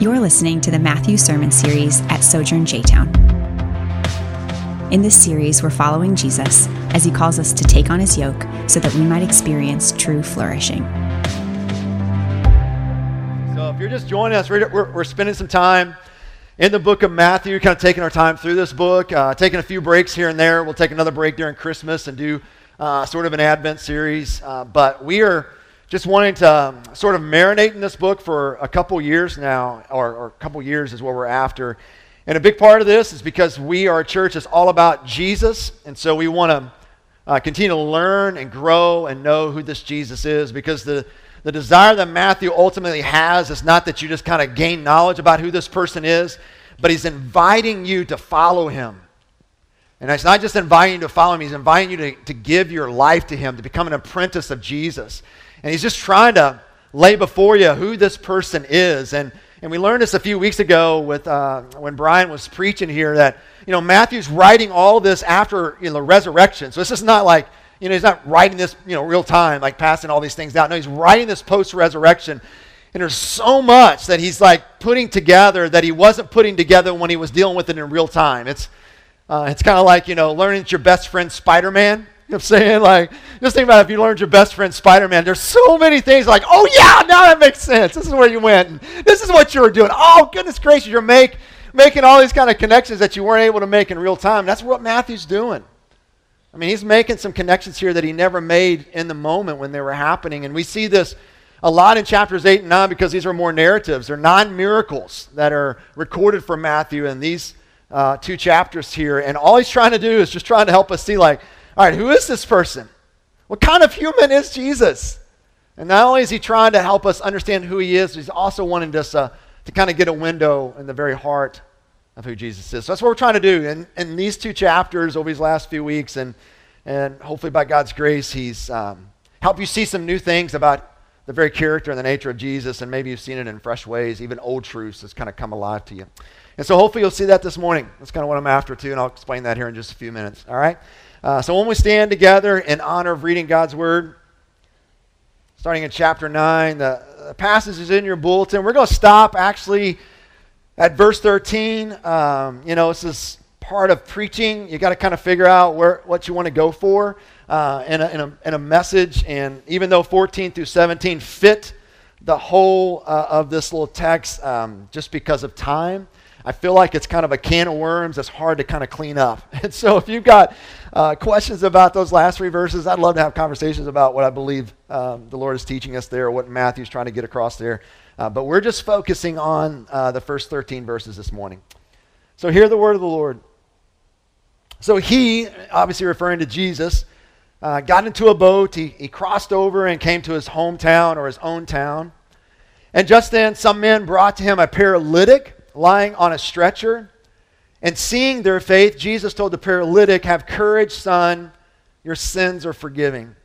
You're listening to the Matthew Sermon Series at Sojourn J Town. In this series, we're following Jesus as he calls us to take on his yoke so that we might experience true flourishing. So, if you're just joining us, we're, we're, we're spending some time in the book of Matthew, kind of taking our time through this book, uh, taking a few breaks here and there. We'll take another break during Christmas and do uh, sort of an Advent series. Uh, but we are just wanting to um, sort of marinate in this book for a couple years now, or, or a couple years is what we're after. And a big part of this is because we are a church that's all about Jesus, and so we want to uh, continue to learn and grow and know who this Jesus is because the, the desire that Matthew ultimately has is not that you just kind of gain knowledge about who this person is, but he's inviting you to follow him. And it's not just inviting you to follow him, he's inviting you to, to give your life to him, to become an apprentice of Jesus. And he's just trying to lay before you who this person is. And, and we learned this a few weeks ago with, uh, when Brian was preaching here that, you know, Matthew's writing all this after you know, the resurrection. So this is not like, you know, he's not writing this, you know, real time, like passing all these things out. No, he's writing this post-resurrection. And there's so much that he's like putting together that he wasn't putting together when he was dealing with it in real time. It's, uh, it's kind of like, you know, learning that your best friend Spider-Man know what I'm saying? Like, just think about if you learned your best friend Spider Man. There's so many things like, oh, yeah, now that makes sense. This is where you went. And this is what you were doing. Oh, goodness gracious, you're make, making all these kind of connections that you weren't able to make in real time. That's what Matthew's doing. I mean, he's making some connections here that he never made in the moment when they were happening. And we see this a lot in chapters 8 and 9 because these are more narratives. They're non miracles that are recorded for Matthew in these uh, two chapters here. And all he's trying to do is just trying to help us see, like, all right, who is this person? What kind of human is Jesus? And not only is he trying to help us understand who he is, he's also wanting us uh, to kind of get a window in the very heart of who Jesus is. So that's what we're trying to do. in, in these two chapters over these last few weeks, and, and hopefully by God's grace, he's um, helped you see some new things about the very character and the nature of Jesus, and maybe you've seen it in fresh ways, even old truths that's kind of come alive to you. And so hopefully you'll see that this morning. That's kind of what I'm after, too, and I'll explain that here in just a few minutes. All right? Uh, so when we stand together in honor of reading God's Word, starting in chapter 9, the, the passage is in your bulletin. We're going to stop actually at verse 13. Um, you know, this is part of preaching. You got to kind of figure out where, what you want to go for uh, in, a, in, a, in, a, message. And even though 14 through 17 fit the whole uh, of this little text um, just because of time, I feel like it's kind of a can of worms that's hard to kind of clean up. And so if you've got uh, questions about those last three verses, I'd love to have conversations about what I believe um, the Lord is teaching us there, what Matthew's trying to get across there. Uh, but we're just focusing on uh, the first 13 verses this morning. So hear the word of the Lord. So he, obviously referring to Jesus, uh, got into a boat. He, he crossed over and came to his hometown or his own town. And just then, some men brought to him a paralytic lying on a stretcher. And seeing their faith, Jesus told the paralytic, Have courage, son, your sins are forgiving.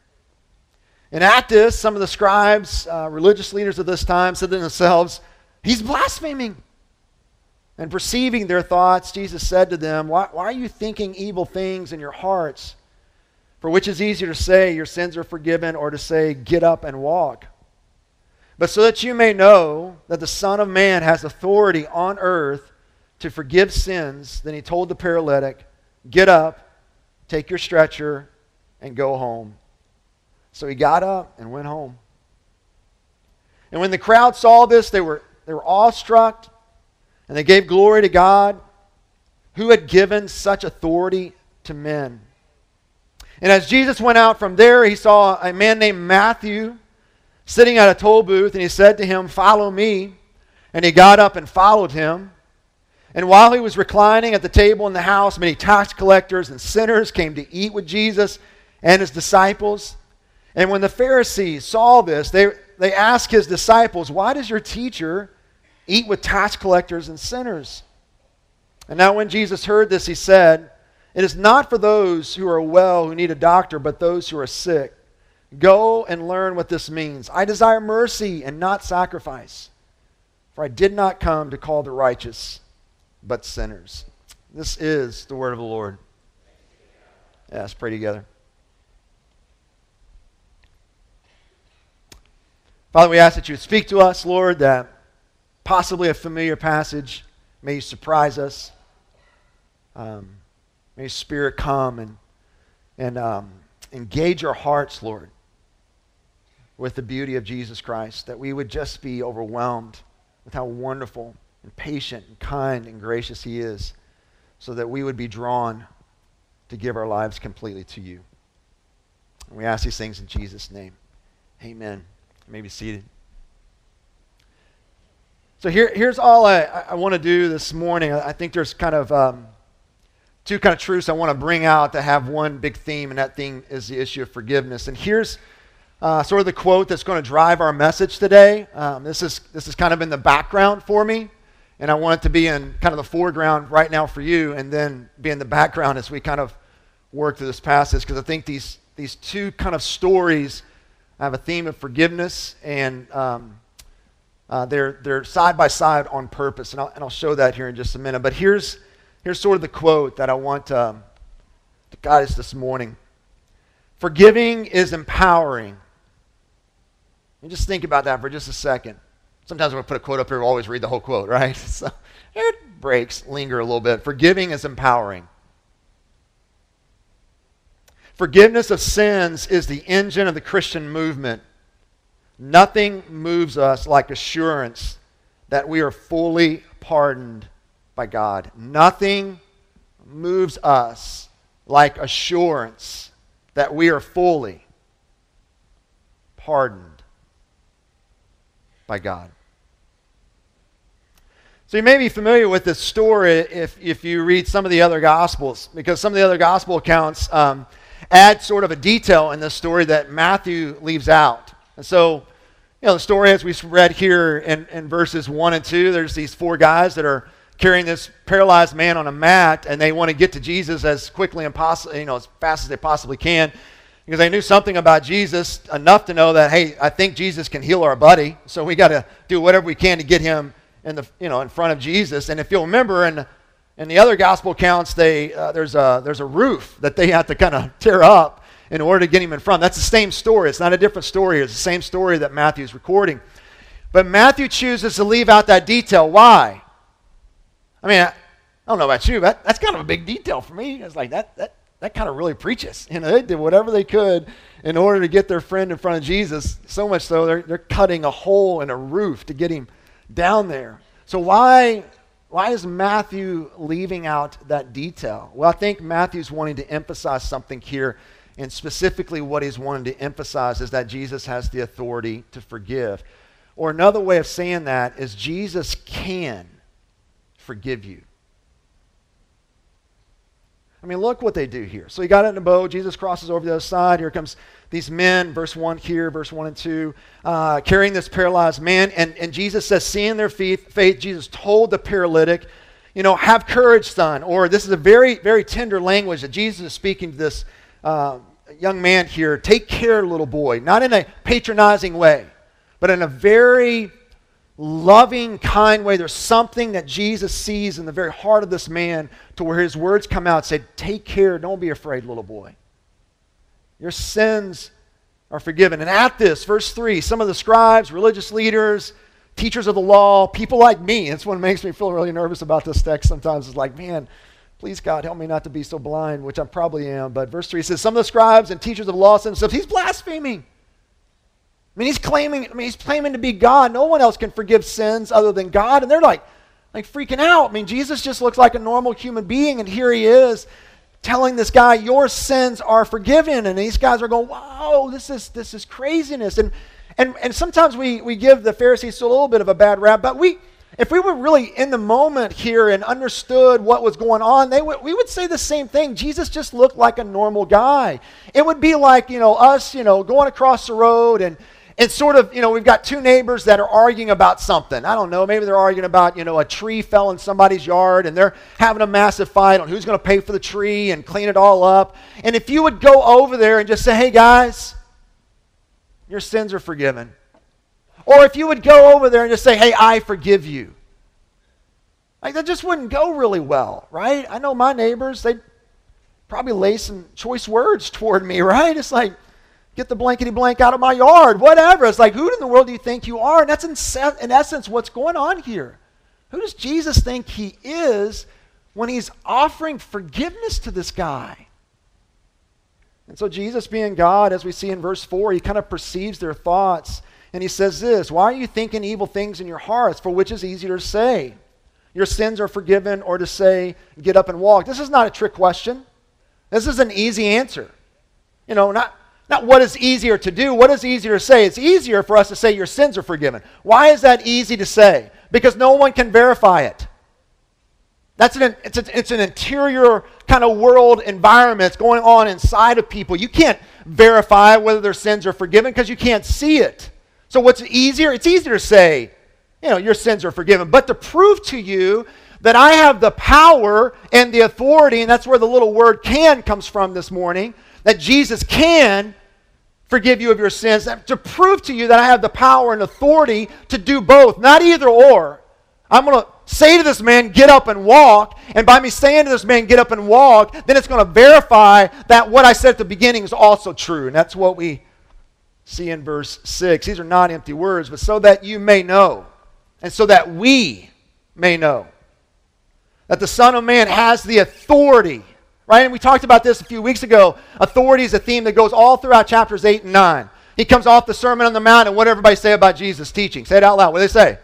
And at this, some of the scribes, uh, religious leaders of this time, said to themselves, He's blaspheming. And perceiving their thoughts, Jesus said to them, why, why, are you thinking evil things in your hearts? For which is easier to say, Your sins are forgiven, or to say, Get up and walk? But so that you may know that the Son of Man has authority on earth to forgive sins, then he told the paralytic, Get up, take your stretcher, and go home. So he got up and went home. And when the crowd saw this, they were, they were awestruck and they gave glory to God who had given such authority to men. And as Jesus went out from there, he saw a man named Matthew sitting at a toll booth, and he said to him, Follow me. And he got up and followed him. And while he was reclining at the table in the house, many tax collectors and sinners came to eat with Jesus and his disciples. And when the Pharisees saw this, they, they asked his disciples, Why does your teacher eat with tax collectors and sinners? And now, when Jesus heard this, he said, It is not for those who are well who need a doctor, but those who are sick. Go and learn what this means. I desire mercy and not sacrifice, for I did not come to call the righteous but sinners. This is the word of the Lord. Yeah, let's pray together. Father, we ask that you would speak to us, Lord, that possibly a familiar passage. May surprise us. Um, may Spirit come and, and um, engage our hearts, Lord, with the beauty of Jesus Christ, that we would just be overwhelmed with how wonderful and patient and kind and gracious He is, so that we would be drawn to give our lives completely to you. And we ask these things in Jesus' name. Amen. You may be seated. So here, here's all I, I want to do this morning. I think there's kind of um, two kind of truths I want to bring out that have one big theme, and that theme is the issue of forgiveness. And here's uh, sort of the quote that's going to drive our message today. Um, this is this is kind of in the background for me, and I want it to be in kind of the foreground right now for you, and then be in the background as we kind of work through this passage, because I think these these two kind of stories have a theme of forgiveness, and um, uh, they're they're side by side on purpose, and I'll, and I'll show that here in just a minute. But here's here's sort of the quote that I want um, to guide us this morning. Forgiving is empowering and just think about that for just a second. Sometimes I put a quote up here, we'll always read the whole quote, right? So it breaks, linger a little bit. Forgiving is empowering. Forgiveness of sins is the engine of the Christian movement. Nothing moves us like assurance that we are fully pardoned by God. Nothing moves us like assurance that we are fully pardoned by God. So you may be familiar with this story if, if you read some of the other Gospels, because some of the other Gospel accounts um, add sort of a detail in this story that Matthew leaves out. And so, you know, the story as we read here in, in verses 1 and 2, there's these four guys that are carrying this paralyzed man on a mat, and they want to get to Jesus as quickly and possibly, you know, as fast as they possibly can because they knew something about Jesus enough to know that hey, I think Jesus can heal our buddy, so we got to do whatever we can to get him in the you know in front of Jesus. And if you'll remember in in the other gospel accounts, they uh, there's a there's a roof that they have to kind of tear up in order to get him in front. That's the same story. It's not a different story. It's the same story that Matthew's recording. But Matthew chooses to leave out that detail. Why? I mean, I, I don't know about you, but that's kind of a big detail for me. It's like that that that kind of really preaches. You know, they did whatever they could in order to get their friend in front of Jesus. So much so they're, they're cutting a hole in a roof to get him down there. So why why is Matthew leaving out that detail? Well, I think Matthew's wanting to emphasize something here, and specifically what he's wanting to emphasize is that Jesus has the authority to forgive. Or another way of saying that is Jesus can forgive you. I mean, look what they do here. So he got it in a boat. Jesus crosses over the other side. Here comes these men, verse 1 here, verse 1 and 2, uh, carrying this paralyzed man. And, and Jesus says, seeing their faith, faith, Jesus told the paralytic, you know, have courage, son. Or this is a very, very tender language that Jesus is speaking to this uh, young man here. Take care, little boy. Not in a patronizing way, but in a very loving, kind way. There's something that Jesus sees in the very heart of this man to where his words come out say, Take care, don't be afraid, little boy. Your sins are forgiven. And at this, verse 3, some of the scribes, religious leaders, teachers of the law, people like me, that's what makes me feel really nervous about this text sometimes, is like, man, please God, help me not to be so blind, which I probably am. But verse 3 says, Some of the scribes and teachers of the law said He's blaspheming. I mean, he's claiming, I mean, he's claiming to be God. No one else can forgive sins other than God. And they're like, like freaking out. I mean, Jesus just looks like a normal human being, and here he is telling this guy, Your sins are forgiven. And these guys are going, Wow, this is this is craziness. And and and sometimes we, we give the Pharisees a little bit of a bad rap, but we if we were really in the moment here and understood what was going on, they would, we would say the same thing. Jesus just looked like a normal guy. It would be like, you know, us, you know, going across the road and it's sort of, you know, we've got two neighbors that are arguing about something. I don't know, maybe they're arguing about, you know, a tree fell in somebody's yard and they're having a massive fight on who's going to pay for the tree and clean it all up. And if you would go over there and just say, hey guys, your sins are forgiven. Or if you would go over there and just say, hey, I forgive you. Like that just wouldn't go really well, right? I know my neighbors, they probably lay some choice words toward me, right? It's like, get the blankety blank out of my yard, whatever. It's like, who in the world do you think you are? And that's in, in essence what's going on here. Who does Jesus think he is when he's offering forgiveness to this guy? And so, Jesus, being God, as we see in verse 4, he kind of perceives their thoughts. And he says this Why are you thinking evil things in your hearts? For which is easier to say, Your sins are forgiven, or to say, Get up and walk? This is not a trick question. This is an easy answer. You know, not, not what is easier to do, what is easier to say. It's easier for us to say, Your sins are forgiven. Why is that easy to say? Because no one can verify it. That's an, it's, a, it's an interior kind of world environment that's going on inside of people. You can't verify whether their sins are forgiven because you can't see it. So, what's easier? It's easier to say, you know, your sins are forgiven. But to prove to you that I have the power and the authority, and that's where the little word can comes from this morning, that Jesus can forgive you of your sins, to prove to you that I have the power and authority to do both, not either or. I'm going to say to this man, get up and walk. And by me saying to this man, get up and walk, then it's going to verify that what I said at the beginning is also true. And that's what we see in verse 6. These are not empty words, but so that you may know, and so that we may know that the Son of Man has the authority. Right? And we talked about this a few weeks ago. Authority is a theme that goes all throughout chapters 8 and 9. He comes off the Sermon on the Mount, and what everybody say about Jesus' teaching? Say it out loud. What do they say?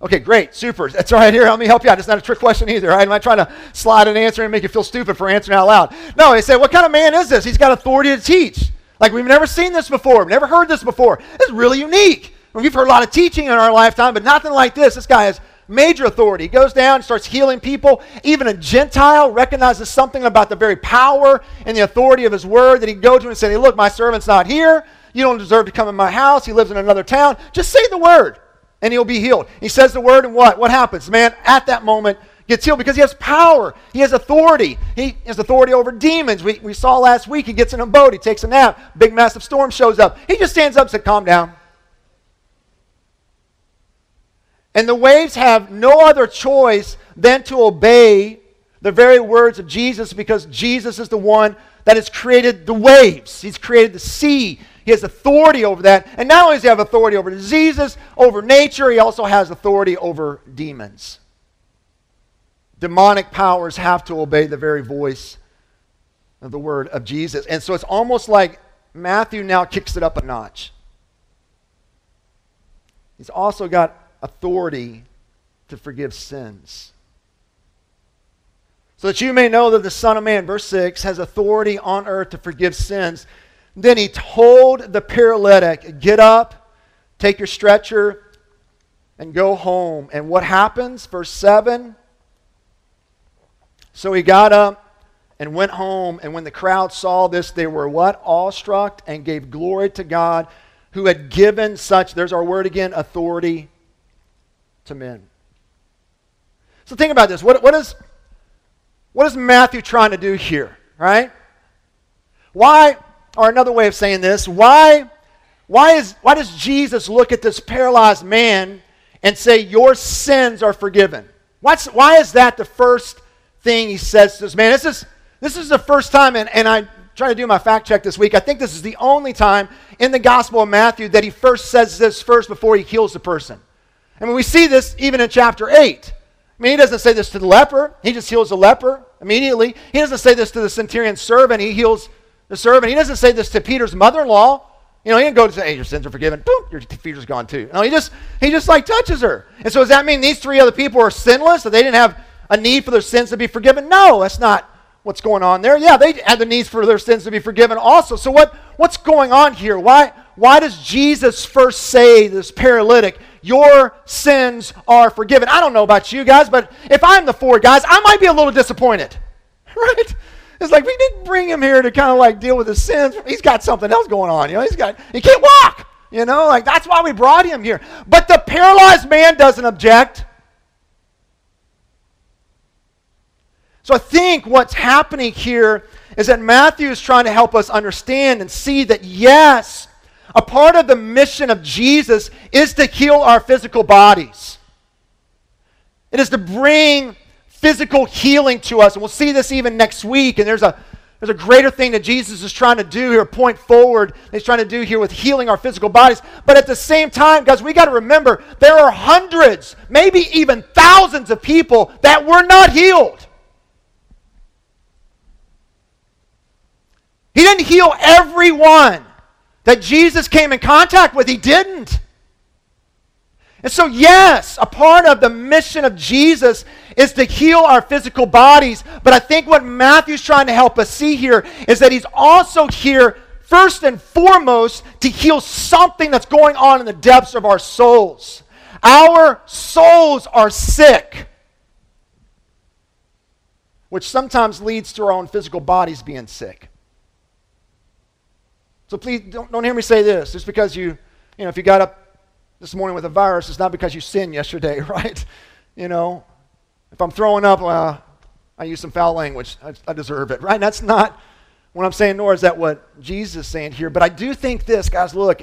Okay, great, super. That's all right here. Let me help you out. It's not a trick question either. Right? I'm not trying to slide an answer and make you feel stupid for answering out loud. No, they say, what kind of man is this? He's got authority to teach. Like we've never seen this before. We've never heard this before. It's really unique. We've heard a lot of teaching in our lifetime, but nothing like this. This guy has major authority. He goes down, starts healing people. Even a Gentile recognizes something about the very power and the authority of his word that he go to and say, look, my servant's not here. You don't deserve to come in my house. He lives in another town. Just say the word and he'll be healed. He says the word and what? What happens? Man, at that moment, gets healed because he has power. He has authority. He has authority over demons. We, we saw last week he gets in a boat, he takes a nap, big massive storm shows up. He just stands up and says, Calm down. And the waves have no other choice than to obey the very words of Jesus because Jesus is the one that has created the waves. He's created the sea. He has authority over that. And not only does he have authority over diseases, over nature, he also has authority over demons demonic powers have to obey the very voice of the word of Jesus. And so it's almost like Matthew now kicks it up a notch. He's also got authority to forgive sins. So that you may know that the Son of Man, verse 6, has authority on earth to forgive sins. Then he told the paralytic, Get up, take your stretcher, and go home. And what happens? Verse 7 so he got up and went home. And when the crowd saw this, they were what? Awestruck and gave glory to God who had given such, there's our word again, authority to men. So think about this. What, what, is, what is Matthew trying to do here, right? Why, or another way of saying this, why, why, is, why does Jesus look at this paralyzed man and say, Your sins are forgiven? What's, why is that the first thing he says to this man. This is, this is the first time, and, and I trying to do my fact check this week. I think this is the only time in the Gospel of Matthew that he first says this first before he heals the person. I mean, we see this even in chapter 8. I mean, he doesn't say this to the leper, he just heals the leper immediately. He doesn't say this to the centurion's servant, he heals the servant. He doesn't say this to Peter's mother in law. You know, he didn't go to say, hey, your sins are forgiven. Boom, your fever's gone too. No, he just, he just like touches her. And so does that mean these three other people are sinless? That they didn't have a need for their sins to be forgiven? No, that's not what's going on there. Yeah, they had the needs for their sins to be forgiven also. So what, what's going on here? Why, why does Jesus first say this paralytic, your sins are forgiven? I don't know about you guys, but if I'm the four guys, I might be a little disappointed. Right? It's like we didn't bring him here to kind of like deal with his sins. He's got something else going on. You know, he's got he can't walk. You know, like that's why we brought him here. But the paralyzed man doesn't object. So I think what's happening here is that Matthew is trying to help us understand and see that, yes, a part of the mission of Jesus is to heal our physical bodies. It is to bring physical healing to us. And we'll see this even next week. And there's a there's a greater thing that Jesus is trying to do here, point forward, he's trying to do here with healing our physical bodies. But at the same time, guys, we got to remember there are hundreds, maybe even thousands of people that were not healed. He didn't heal everyone that Jesus came in contact with. He didn't. And so, yes, a part of the mission of Jesus is to heal our physical bodies. But I think what Matthew's trying to help us see here is that he's also here, first and foremost, to heal something that's going on in the depths of our souls. Our souls are sick, which sometimes leads to our own physical bodies being sick. So please don't, don't hear me say this just because you, you know, if you got up this morning with a virus, it's not because you sinned yesterday, right? You know, if I'm throwing up, well, I use some foul language. I, I deserve it, right? That's not what I'm saying, nor is that what Jesus is saying here. But I do think this, guys, look,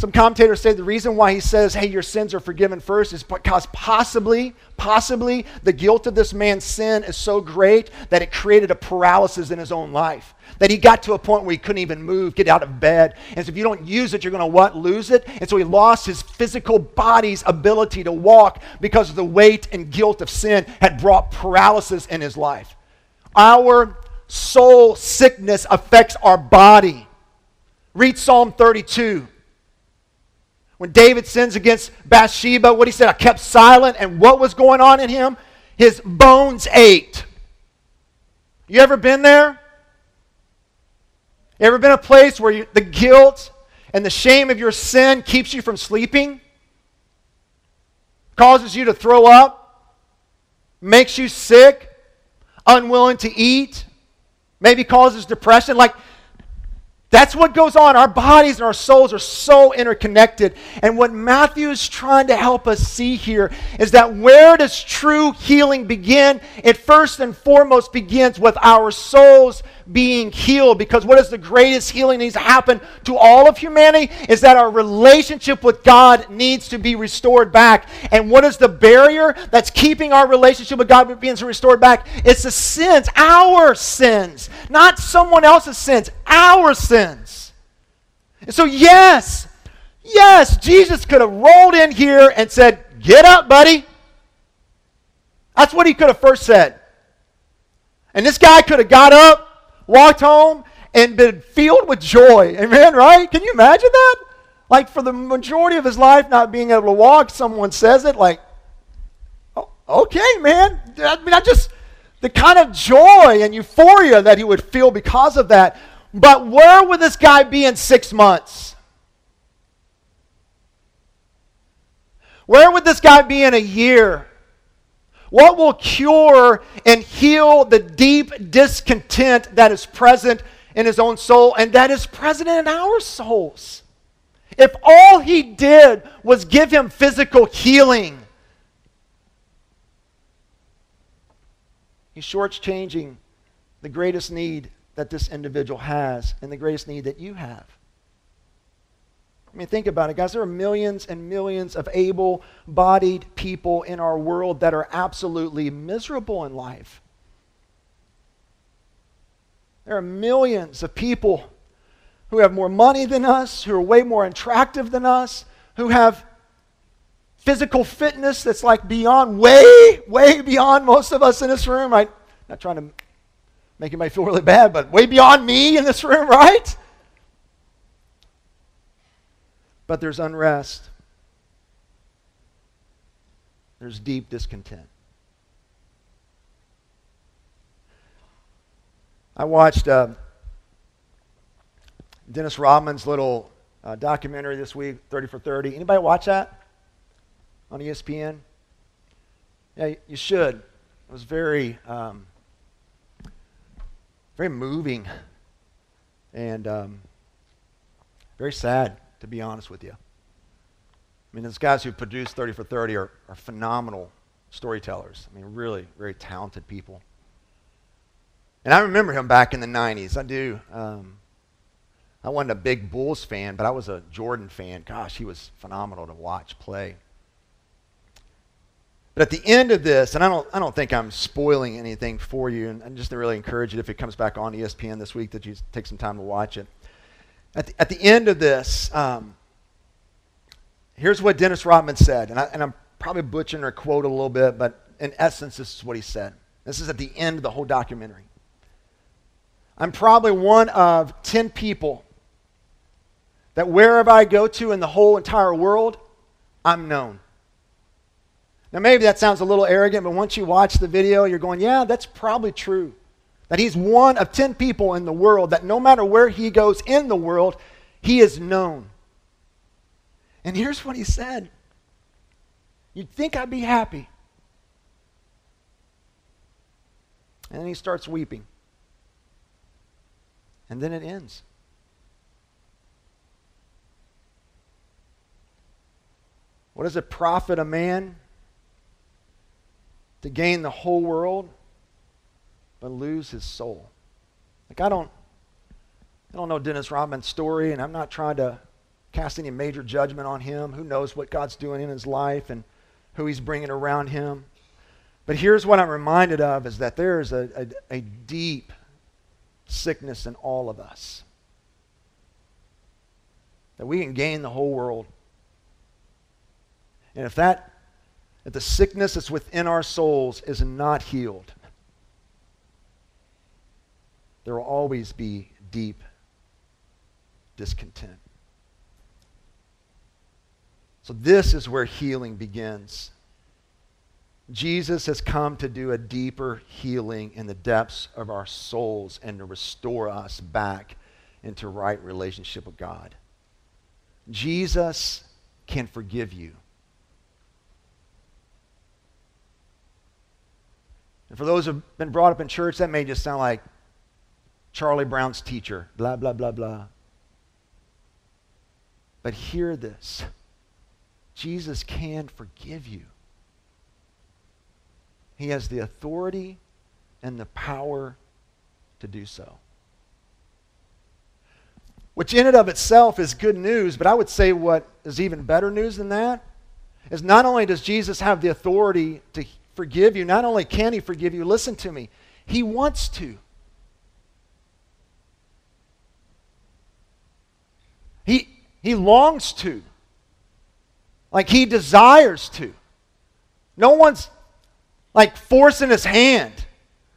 some commentators say the reason why he says, hey, your sins are forgiven first is because possibly, possibly the guilt of this man's sin is so great that it created a paralysis in his own life that he got to a point where he couldn't even move, get out of bed. And so if you don't use it, you're going to what? Lose it. And so he lost his physical body's ability to walk because the weight and guilt of sin had brought paralysis in his life. Our soul sickness affects our body. Read Psalm 32. When David sins against Bathsheba, what he said, I kept silent, and what was going on in him? His bones ached. You ever been there? You ever been a place where you, the guilt and the shame of your sin keeps you from sleeping? Causes you to throw up? Makes you sick? Unwilling to eat? Maybe causes depression? Like, that's what goes on. Our bodies and our souls are so interconnected. And what Matthew is trying to help us see here is that where does true healing begin? It first and foremost begins with our souls being healed. Because what is the greatest healing needs to happen to all of humanity is that our relationship with God needs to be restored back. And what is the barrier that's keeping our relationship with God being restored back? It's the sins, our sins, not someone else's sins, our sins. And so, yes, yes, Jesus could have rolled in here and said, Get up, buddy. That's what he could have first said. And this guy could have got up, walked home, and been filled with joy. Amen, right? Can you imagine that? Like for the majority of his life not being able to walk, someone says it like, oh, okay, man. I mean, I just, the kind of joy and euphoria that he would feel because of that but where would this guy be in six months? Where would this guy be in a year? What will cure and heal the deep discontent that is present in his own soul and that is present in our souls? If all he did was give him physical healing, he's shortchanging the greatest need that this individual has and the greatest need that you have. I mean, think about it, guys. There are millions and millions of able bodied people in our world that are absolutely miserable in life. There are millions of people who have more money than us, who are way more attractive than us, who have physical fitness that's like beyond, way, way beyond most of us in this room. I'm not trying to make anybody feel really bad, but way beyond me in this room, right? But there's unrest. There's deep discontent. I watched uh, Dennis Rodman's little uh, documentary this week, 30 for 30. Anybody watch that on ESPN? Yeah, you should. It was very um, very moving and um, very sad, to be honest with you. I mean, those guys who produced 30 for 30 are, are phenomenal storytellers. I mean, really, very talented people. And I remember him back in the 90s. I do. Um, I wasn't a big Bulls fan, but I was a Jordan fan. Gosh, he was phenomenal to watch play. But at the end of this, and I don't, I don't think I'm spoiling anything for you, and I just really encourage it if it comes back on ESPN this week that you take some time to watch it. At the, at the end of this, um, here's what Dennis Rodman said, and, I, and I'm probably butchering her quote a little bit, but in essence, this is what he said. This is at the end of the whole documentary. I'm probably one of 10 people that wherever I go to in the whole entire world, I'm known. Now, maybe that sounds a little arrogant, but once you watch the video, you're going, yeah, that's probably true. That he's one of 10 people in the world that no matter where he goes in the world, he is known. And here's what he said You'd think I'd be happy. And then he starts weeping. And then it ends. What does it profit a man to gain the whole world but lose his soul. Like I don't I don't know Dennis Rodman's story and I'm not trying to cast any major judgment on him. Who knows what God's doing in his life and who he's bringing around him. But here's what I'm reminded of is that there is a, a, a deep sickness in all of us. That we can gain the whole world. And if that that the sickness that's within our souls is not healed, there will always be deep discontent. So, this is where healing begins. Jesus has come to do a deeper healing in the depths of our souls and to restore us back into right relationship with God. Jesus can forgive you. And for those who've been brought up in church, that may just sound like Charlie Brown's teacher, blah, blah, blah, blah. But hear this Jesus can forgive you. He has the authority and the power to do so. Which, in and of itself, is good news, but I would say what is even better news than that is not only does Jesus have the authority to forgive you, not only can He forgive you, listen to me, He wants to. He, he longs to. Like He desires to. No one's like forcing His hand.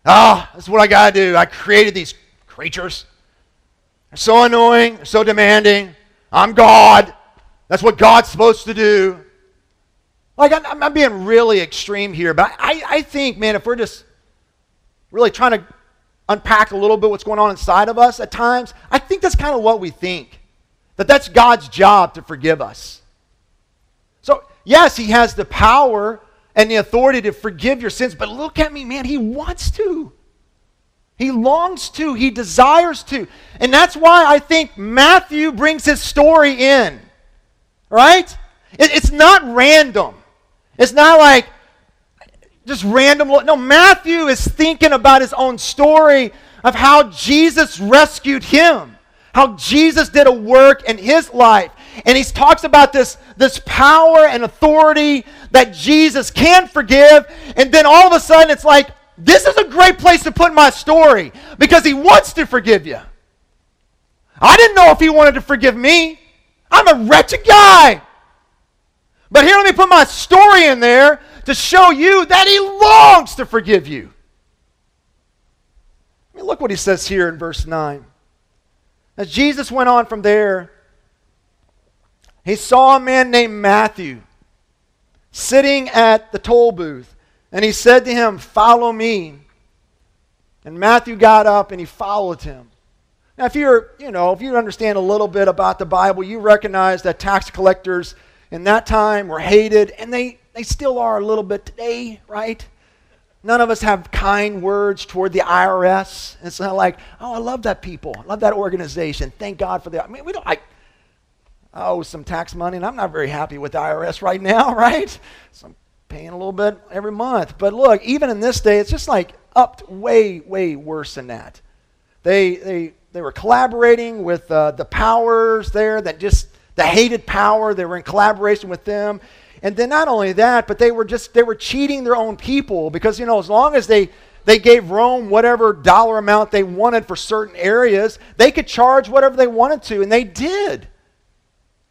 Ah, oh, that's what I got to do. I created these creatures. They're so annoying, they're so demanding. I'm God. That's what God's supposed to do. Like, I'm, I'm being really extreme here, but I, I think, man, if we're just really trying to unpack a little bit what's going on inside of us at times, I think that's kind of what we think. That that's God's job to forgive us. So, yes, He has the power and the authority to forgive your sins, but look at me, man, He wants to. He longs to, He desires to. And that's why I think Matthew brings his story in. Right? It, it's not random. It's not like just random. No, Matthew is thinking about his own story of how Jesus rescued him, how Jesus did a work in his life. And he talks about this, this power and authority that Jesus can forgive. And then all of a sudden, it's like, this is a great place to put my story because he wants to forgive you. I didn't know if he wanted to forgive me. I'm a wretched guy. But here, let me put my story in there to show you that he longs to forgive you. I mean, look what he says here in verse 9. As Jesus went on from there, he saw a man named Matthew sitting at the toll booth, and he said to him, Follow me. And Matthew got up and he followed him. Now, if you're, you know, if you understand a little bit about the Bible, you recognize that tax collectors in that time were hated, and they, they still are a little bit today, right? None of us have kind words toward the IRS. It's not like, oh, I love that people. I love that organization. Thank God for that. I mean, we don't, I, I owe some tax money, and I'm not very happy with the IRS right now, right? So I'm paying a little bit every month. But look, even in this day, it's just like upped way, way worse than that. They, they, they were collaborating with uh, the powers there that just the hated power. They were in collaboration with them. And then not only that, but they were just they were cheating their own people because you know as long as they they gave Rome whatever dollar amount they wanted for certain areas, they could charge whatever they wanted to, and they did.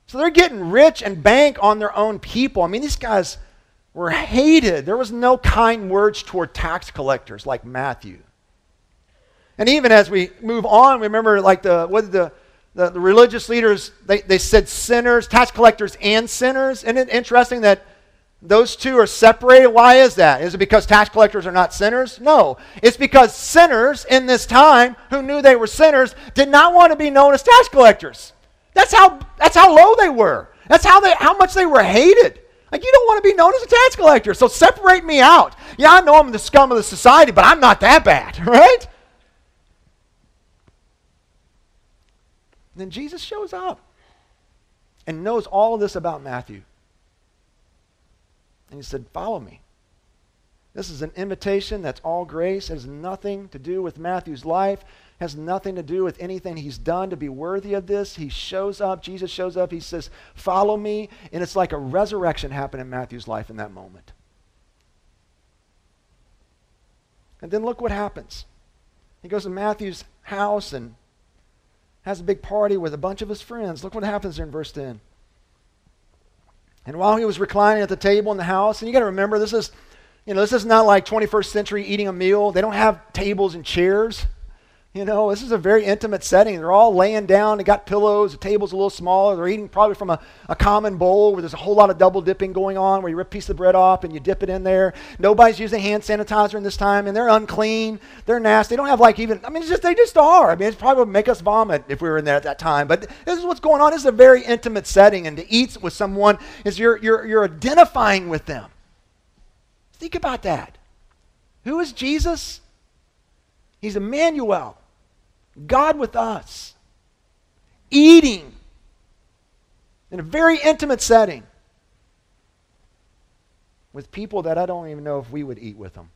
So they're getting rich and bank on their own people. I mean, these guys were hated. There was no kind words toward tax collectors like Matthew. And even as we move on, remember like the what did the the, the religious leaders they, they said sinners, tax collectors and sinners. Isn't it interesting that those two are separated. Why is that? Is it because tax collectors are not sinners? No. It's because sinners in this time who knew they were sinners did not want to be known as tax collectors. That's how, that's how low they were. That's how, they, how much they were hated. Like, you don't want to be known as a tax collector, so separate me out. Yeah, I know I'm the scum of the society, but I'm not that bad, right? Then Jesus shows up and knows all of this about Matthew. And he said, Follow me. This is an invitation that's all grace. It has nothing to do with Matthew's life, has nothing to do with anything he's done to be worthy of this. He shows up, Jesus shows up, he says, Follow me. And it's like a resurrection happened in Matthew's life in that moment. And then look what happens. He goes to Matthew's house and has a big party with a bunch of his friends. Look what happens there in verse 10. And while he was reclining at the table in the house, and you got to remember, this is, you know, this is not like 21st century eating a meal. They don't have tables and chairs. You know, this is a very intimate setting. They're all laying down. They got pillows. The table's a little smaller. They're eating probably from a, a common bowl where there's a whole lot of double dipping going on, where you rip a piece of bread off and you dip it in there. Nobody's using hand sanitizer in this time, and they're unclean. They're nasty. They don't have like even. I mean, it's just they just are. I mean, it's probably would make us vomit if we were in there at that time. But this is what's going on. This is a very intimate setting, and to eat with someone is you're you're you're identifying with them. Think about that. Who is Jesus? He's Emmanuel. God with us, eating in a very intimate setting with people that I don't even know if we would eat with them.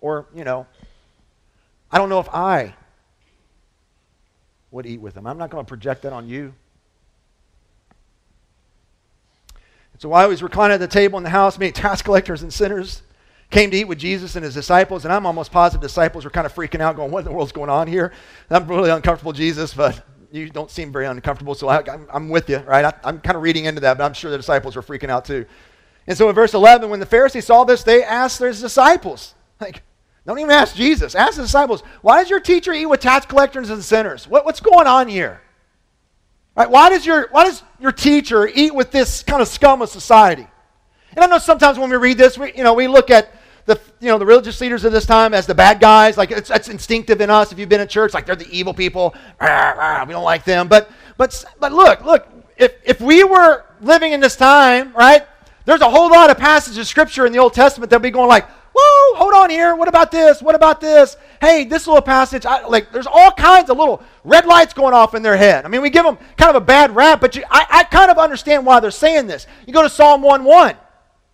Or, you know, I don't know if I would eat with them. I'm not going to project that on you. And so he was reclining at the table in the house, meeting tax collectors and sinners, came to eat with Jesus and his disciples, and I'm almost positive disciples were kind of freaking out, going, What in the world's going on here? And I'm really uncomfortable, Jesus, but you don't seem very uncomfortable, so I, am with you, right? I, I'm kind of reading into that, but I'm sure the disciples were freaking out too. And so in verse 11, when the Pharisees saw this, they asked their disciples, like, don't even ask Jesus, ask the disciples, why does your teacher eat with tax collectors and sinners? What, what's going on here? Right? Why does your why does your teacher eat with this kind of scum of society? And I know sometimes when we read this, we, you know, we look at the, you know, the religious leaders of this time as the bad guys. Like it's, it's instinctive in us. If you've been in church, like they're the evil people. we don't like them. But, but, but look, look. If, if we were living in this time, right? There's a whole lot of passages of scripture in the Old Testament that'll be going like, whoa, hold on here. What about this? What about this? Hey, this little passage, I, like, there's all kinds of little red lights going off in their head. I mean, we give them kind of a bad rap, but you, I, I kind of understand why they're saying this. You go to Psalm 1 1.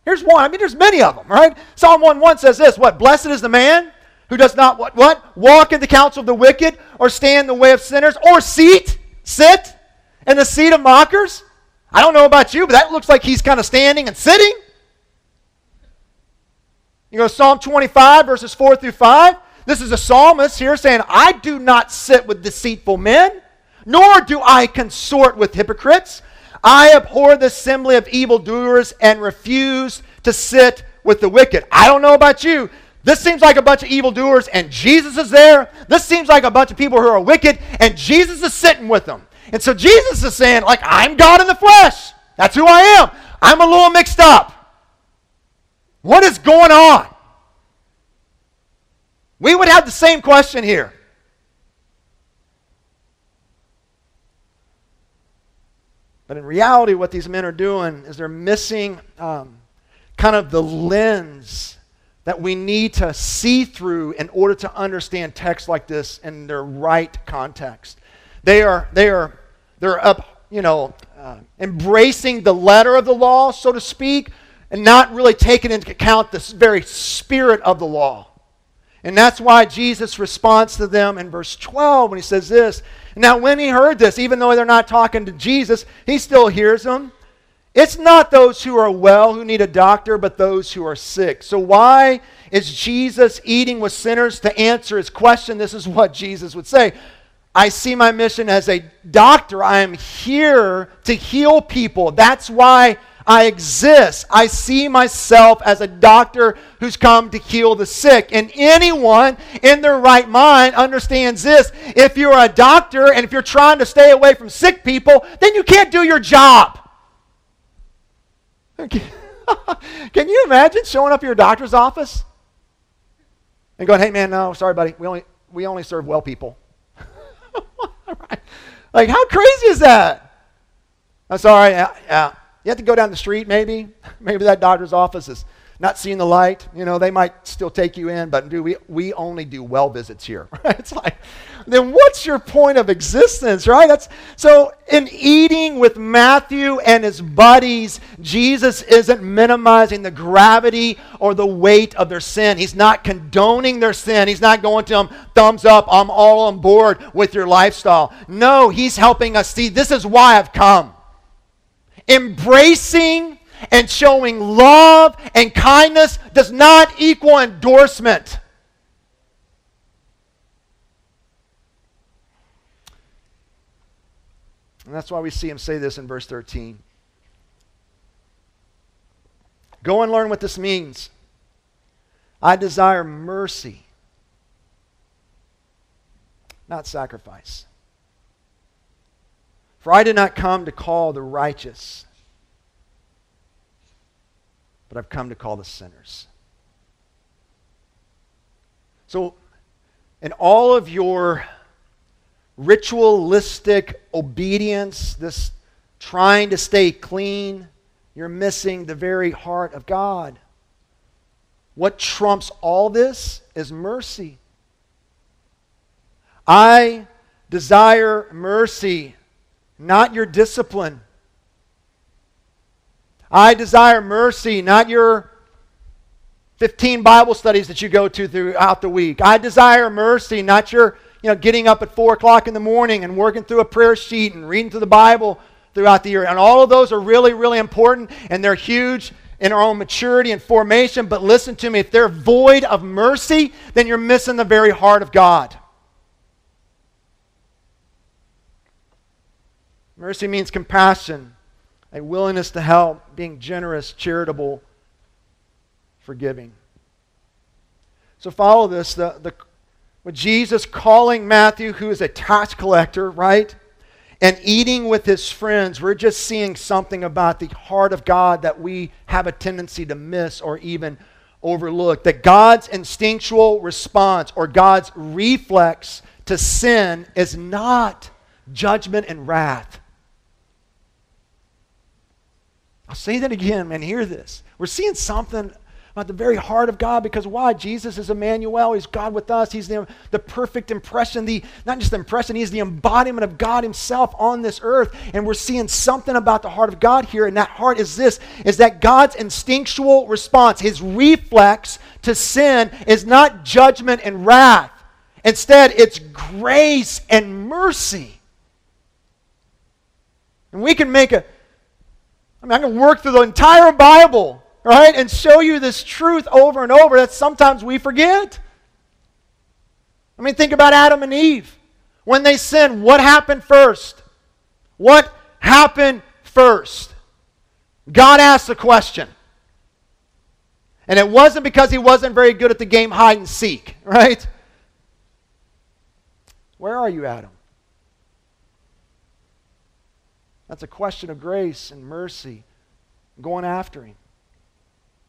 Here's one. I mean, there's many of them, right? Psalm 1 1 says this What? Blessed is the man who does not what? What? Walk in the counsel of the wicked, or stand in the way of sinners, or seat, sit in the seat of mockers. I don't know about you, but that looks like he's kind of standing and sitting. You go Psalm 25, verses 4 through 5. This is a psalmist here saying, I do not sit with deceitful men, nor do I consort with hypocrites. I abhor the assembly of evildoers and refuse to sit with the wicked. I don't know about you. This seems like a bunch of evildoers and Jesus is there. This seems like a bunch of people who are wicked and Jesus is sitting with them. And so Jesus is saying, like, I'm God in the flesh. That's who I am. I'm a little mixed up. What is going on? We would have the same question here. But in reality, what these men are doing is they're missing um, kind of the lens that we need to see through in order to understand texts like this in their right context. They are, they are, they're up, you know, uh, embracing the letter of the law, so to speak, and not really taking into account the very spirit of the law. And that's why Jesus responds to them in verse 12 when he says this. Now, when he heard this, even though they're not talking to Jesus, he still hears them. It's not those who are well who need a doctor, but those who are sick. So, why is Jesus eating with sinners? To answer his question, this is what Jesus would say I see my mission as a doctor. I am here to heal people. That's why I exist. I see myself as a doctor who's come to heal the sick. And anyone in their right mind understands this. If you're a doctor and if you're trying to stay away from sick people, then you can't do your job. Can you imagine showing up at your doctor's office and going, hey, man, no, sorry, buddy. We only, we only serve well people. Like, how crazy is that? I'm sorry. Yeah, yeah. You have to go down the street, maybe. Maybe that doctor's office is not seeing the light. You know, they might still take you in, but do we, we only do well visits here. Right? It's like, then what's your point of existence, right? That's so in eating with Matthew and his buddies, Jesus isn't minimizing the gravity or the weight of their sin. He's not condoning their sin. He's not going to them, thumbs up, I'm all on board with your lifestyle. No, he's helping us see this is why I've come. Embracing and showing love and kindness does not equal endorsement. And that's why we see him say this in verse 13. Go and learn what this means. I desire mercy, not sacrifice. For I did not come to call the righteous but I've come to call the sinners. So, in all of your ritualistic obedience, this trying to stay clean, you're missing the very heart of God. What trumps all this is mercy. I desire mercy, not your discipline. I desire mercy, not your 15 Bible studies that you go to throughout the week. I desire mercy, not your you know, getting up at 4 o'clock in the morning and working through a prayer sheet and reading through the Bible throughout the year. And all of those are really, really important, and they're huge in our own maturity and formation. But listen to me if they're void of mercy, then you're missing the very heart of God. Mercy means compassion a willingness to help, being generous, charitable, forgiving. So follow this. The, the, with Jesus calling Matthew, who is a tax collector, right? And eating with his friends, we're just seeing something about the heart of God that we have a tendency to miss or even overlook. That God's instinctual response or God's reflex to sin is not judgment and wrath. I'll say that again, man. Hear this. We're seeing something about the very heart of God because why? Jesus is Emmanuel. He's God with us. He's the, the perfect impression, the not just the impression, he's the embodiment of God himself on this earth. And we're seeing something about the heart of God here. And that heart is this is that God's instinctual response, his reflex to sin, is not judgment and wrath. Instead, it's grace and mercy. And we can make a I mean, I can work through the entire Bible, right, and show you this truth over and over that sometimes we forget. I mean, think about Adam and Eve. When they sinned, what happened first? What happened first? God asked the question. And it wasn't because he wasn't very good at the game hide and seek, right? Where are you, Adam? That's a question of grace and mercy, going after him.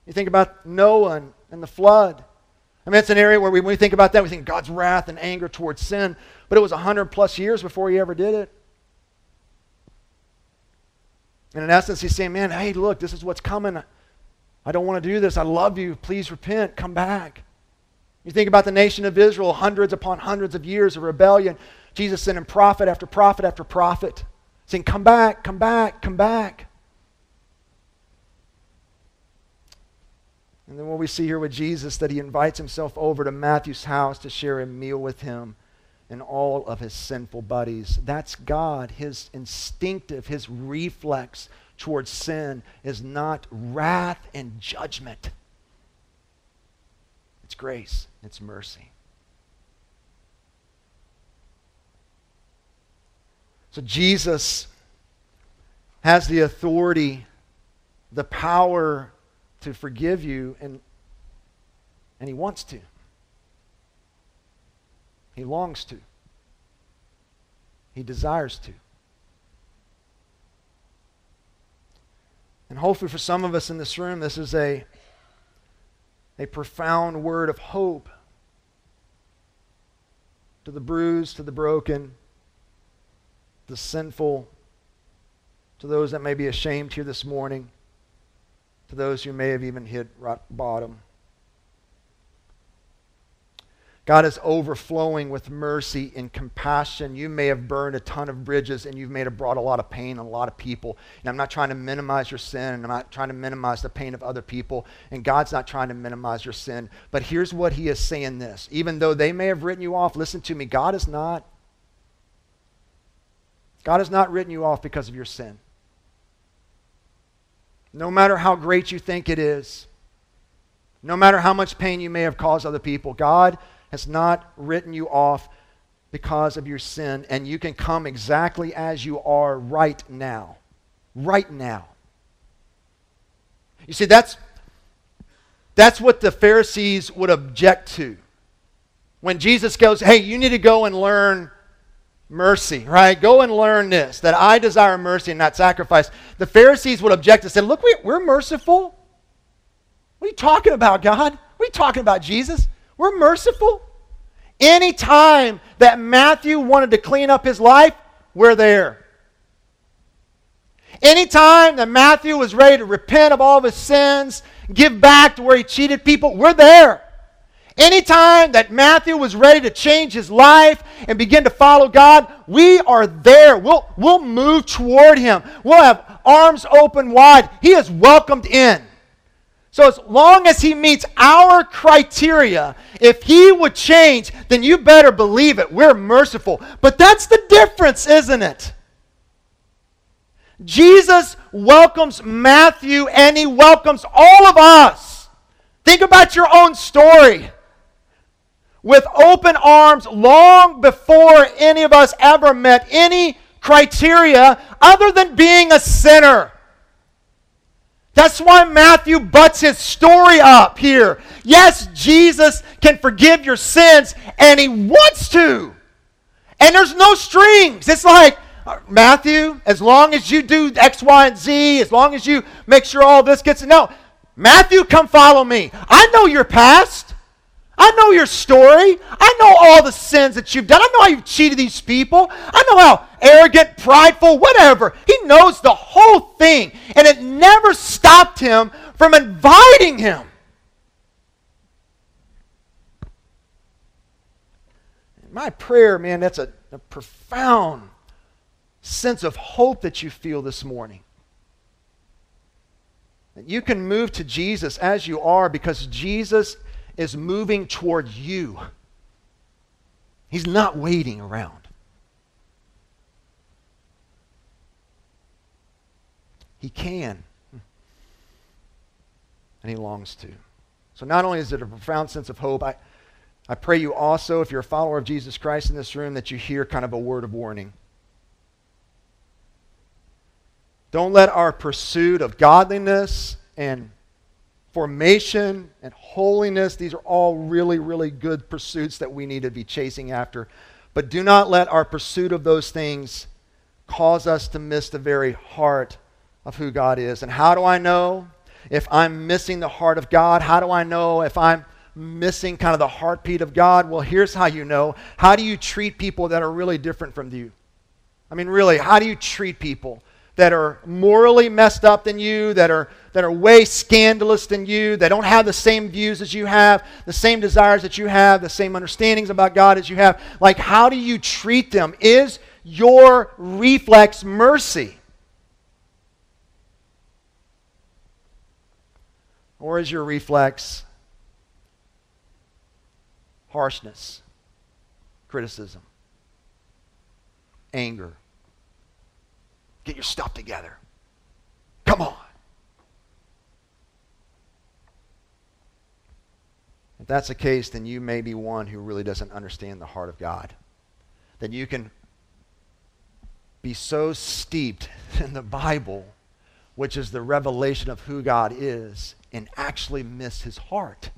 You think about Noah and, the flood. I mean, it's an area where we, when we think about that, we think God's wrath and anger towards sin. But it was 100 plus years before he ever did it. And in essence, he's saying, man, hey, look, this is what's coming. I don't want to do this. I love you. Please repent. Come back. You think about the nation of Israel, hundreds upon hundreds of years of rebellion. Jesus sending prophet after prophet after prophet saying, Come back, come back, come back. And then what we see here with Jesus, that he invites himself over to Matthew's house to share a meal with him and all of his sinful buddies. That's God, his instinctive, his reflex towards sin is not wrath and judgment. It's grace, it's mercy. So Jesus has the authority, the power to forgive you, and, and he wants to. He longs to. He desires to. And hopefully, for some of us in this room, this is a, a profound word of hope to the bruised, to the broken, the sinful, to those that may be ashamed here this morning, to those who may have even hit rock bottom. God is overflowing with mercy and compassion. You may have burned a ton of bridges and you've made have brought a lot of pain on a lot of people. And I'm not trying to minimize your sin and I'm not trying to minimize the pain of other people. And God's not trying to minimize your sin. But here's what He is saying this. Even though they may have written you off, listen to me, God is not. God has not written you off because of your sin. No matter how great you think it is, no matter how much pain you may have caused other people, God has not written you off because of your sin, and you can come exactly as you are right now. Right now. You see, that's, that's what the Pharisees would object to. When Jesus goes, hey, you need to go and learn mercy, right? Go and learn this, that I desire mercy and not sacrifice. The Pharisees would object and say, look, we, we're merciful. What are you talking about, God? What are you talking about, Jesus? We're merciful. Any time that Matthew wanted to clean up his life, we're there. Anytime that Matthew was ready to repent of all of his sins, give back to where he cheated people, we're there. Anytime that Matthew was ready to change his life and begin to follow God, we are there. We'll, we'll move toward him. We'll have arms open wide. He is welcomed in. So, as long as he meets our criteria, if he would change, then you better believe it. We're merciful. But that's the difference, isn't it? Jesus welcomes Matthew and he welcomes all of us. Think about your own story. With open arms long before any of us ever met any criteria other than being a sinner. That's why Matthew butts his story up here. Yes, Jesus can forgive your sins, and he wants to. And there's no strings. It's like, uh, Matthew, as long as you do X, Y, and Z, as long as you make sure all this gets. No, Matthew, come follow me. I know your past. I know your story. I know all the sins that you've done. I know how you've cheated these people. I know how arrogant, prideful, whatever. He knows the whole thing. And it never stopped him from inviting him. My prayer, man, that's a, a profound sense of hope that you feel this morning. That you can move to Jesus as you are because Jesus is moving toward you. He's not waiting around. He can. And he longs to. So not only is it a profound sense of hope, I, I pray you also, if you're a follower of Jesus Christ in this room, that you hear kind of a word of warning. Don't let our pursuit of godliness and formation and holiness. These are all really, really good pursuits that we need to be chasing after. But do not let our pursuit of those things cause us to miss the very heart of who God is. And how do I know if I'm missing the heart of God? How do I know if I'm missing kind of the heartbeat of God? Well, here's how you know. How do you treat people that are really different from you? I mean, really, how do you treat people? That are morally messed up than you, that are, that are way scandalous than you, that don't have the same views as you have, the same desires that you have, the same understandings about God as you have. Like, how do you treat them? Is your reflex mercy? Or is your reflex harshness, criticism, anger? Get your stuff together. Come on. If that's the case, then you may be one who really doesn't understand the heart of God. Then you can be so steeped in the Bible, which is the revelation of who God is, and actually miss his heart.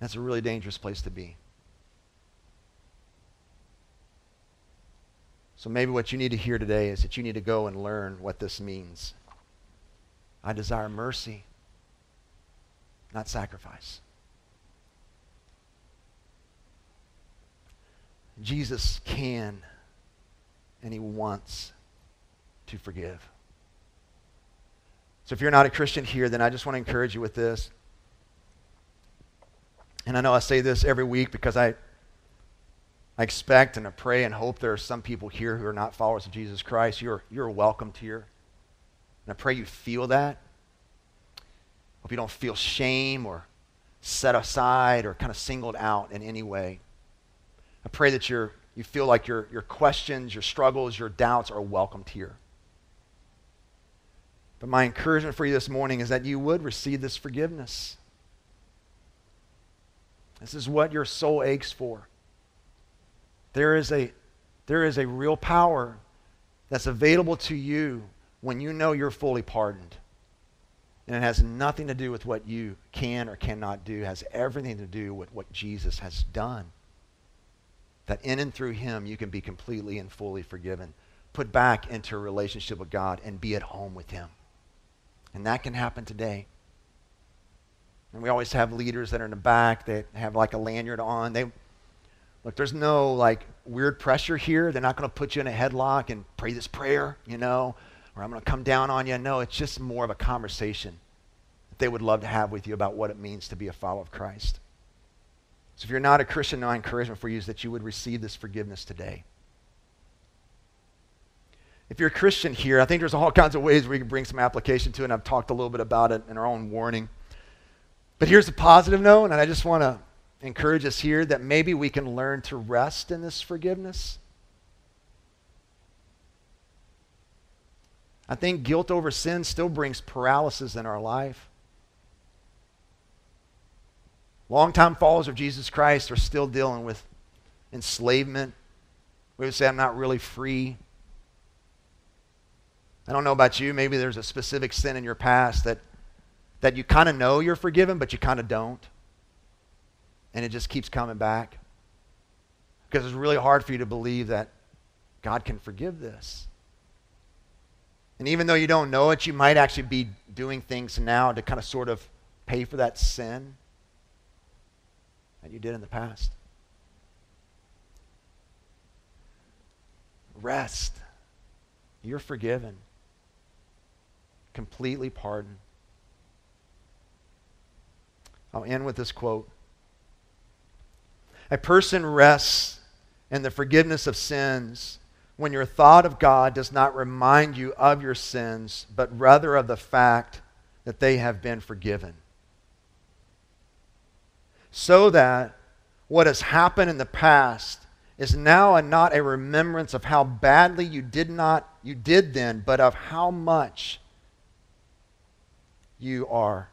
That's a really dangerous place to be. So maybe what you need to hear today is that you need to go and learn what this means. I desire mercy, not sacrifice. Jesus can and he wants to forgive. So if you're not a Christian here, then I just want to encourage you with this. And I know I say this every week because I, I expect and I pray and hope there are some people here who are not followers of Jesus Christ. You're, you're welcomed here. And I pray you feel that. Hope you don't feel shame or set aside or kind of singled out in any way. I pray that you you feel like your, your questions, your struggles, your doubts are welcomed here. But my encouragement for you this morning is that you would receive this forgiveness. This is what your soul aches for. There is a, there is a real power that's available to you when you know you're fully pardoned. And it has nothing to do with what you can or cannot do. It has everything to do with what Jesus has done. That in and through him you can be completely and fully forgiven, put back into a relationship with God, and be at home with him. And that can happen today. And we always have leaders that are in the back that have like a lanyard on. They look, there's no like weird pressure here. They're not going to put you in a headlock and pray this prayer, you know, or I'm going to come down on you. No, it's just more of a conversation that they would love to have with you about what it means to be a follower of Christ. So if you're not a Christian, my encouragement for you is that you would receive this forgiveness today. If you're a Christian here, I think there's all kinds of ways we can bring some application to it, and I've talked a little bit about it in our own warning. But here's a positive note, and I just want to encourage us here that maybe we can learn to rest in this forgiveness. I think guilt over sin still brings paralysis in our life. Longtime followers of Jesus Christ are still dealing with enslavement. We would say, I'm not really free. I don't know about you. Maybe there's a specific sin in your past that, that you kind of know you're forgiven, but you kind of don't. And it just keeps coming back. Because it's really hard for you to believe that God can forgive this. And even though you don't know it, you might actually be doing things now to kind of sort of pay for that sin that you did in the past. Rest. You're forgiven completely pardoned. I'll end with this quote A person rests in the forgiveness of sins when your thought of God does not remind you of your sins, but rather of the fact that they have been forgiven. So that what has happened in the past is now a, not a remembrance of how badly you did not you did then, but of how much you are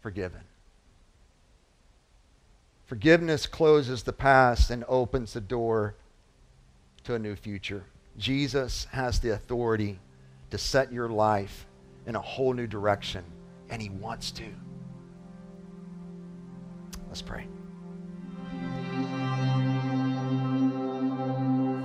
forgiven. Forgiveness closes the past and opens the door to a new future. Jesus has the authority to set your life in a whole new direction, and he wants to. Let's pray.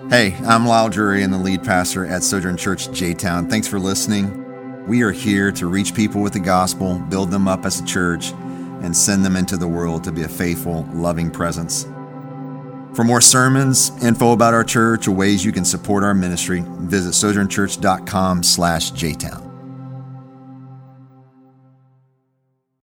Hey, I'm Lisle Drury and the lead pastor at Sojourn Church J Town. Thanks for listening. We are here to reach people with the gospel, build them up as a church, and send them into the world to be a faithful, loving presence. For more sermons, info about our church, or ways you can support our ministry, visit sojournchurch.com slash jtown.